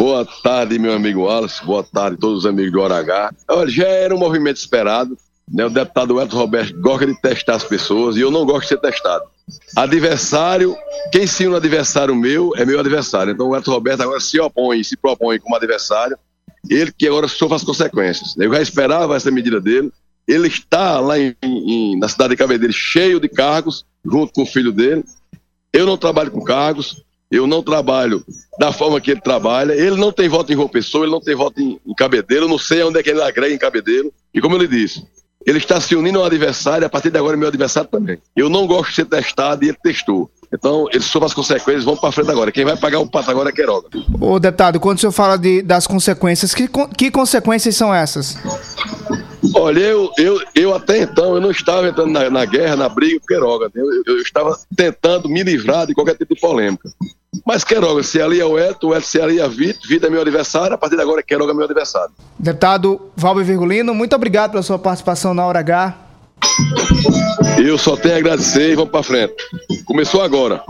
Boa tarde, meu amigo Wallace. Boa tarde, todos os amigos do Hora H. Olha, já era um movimento esperado. Né? O deputado Elton Roberto gosta de testar as pessoas e eu não gosto de ser testado. Adversário, quem se um adversário meu é meu adversário. Então o Elton Roberto agora se opõe, se propõe como adversário. Ele que agora sofre as consequências. Eu já esperava essa medida dele. Ele está lá em, em, na cidade de Cabedelo cheio de cargos, junto com o filho dele. Eu não trabalho com cargos, eu não trabalho da forma que ele trabalha. Ele não tem voto em João Pessoa, ele não tem voto em, em Cabedelo. Eu não sei onde é que ele agrega em Cabedelo. E como ele disse, ele está se unindo ao adversário, a partir de agora é meu adversário também. Eu não gosto de ser testado e ele testou. Então, eles sofrem as consequências, vão para frente agora. Quem vai pagar o pato agora é Queiroga. Ô, deputado, quando o senhor fala de, das consequências, que, que consequências são essas? Olha, eu, eu, eu até então, eu não estava entrando na, na guerra, na briga com Queiroga. Eu, eu, estava tentando me livrar de qualquer tipo de polêmica. Mas Queiroga, se ali é o Eto, o Eto se ali é a Vito, Vito é meu adversário, a partir de agora Queiroga é meu adversário. Deputado Valber Virgulino, muito obrigado pela sua participação na Hora H. Eu só tenho a agradecer e vamos para frente. Começou agora.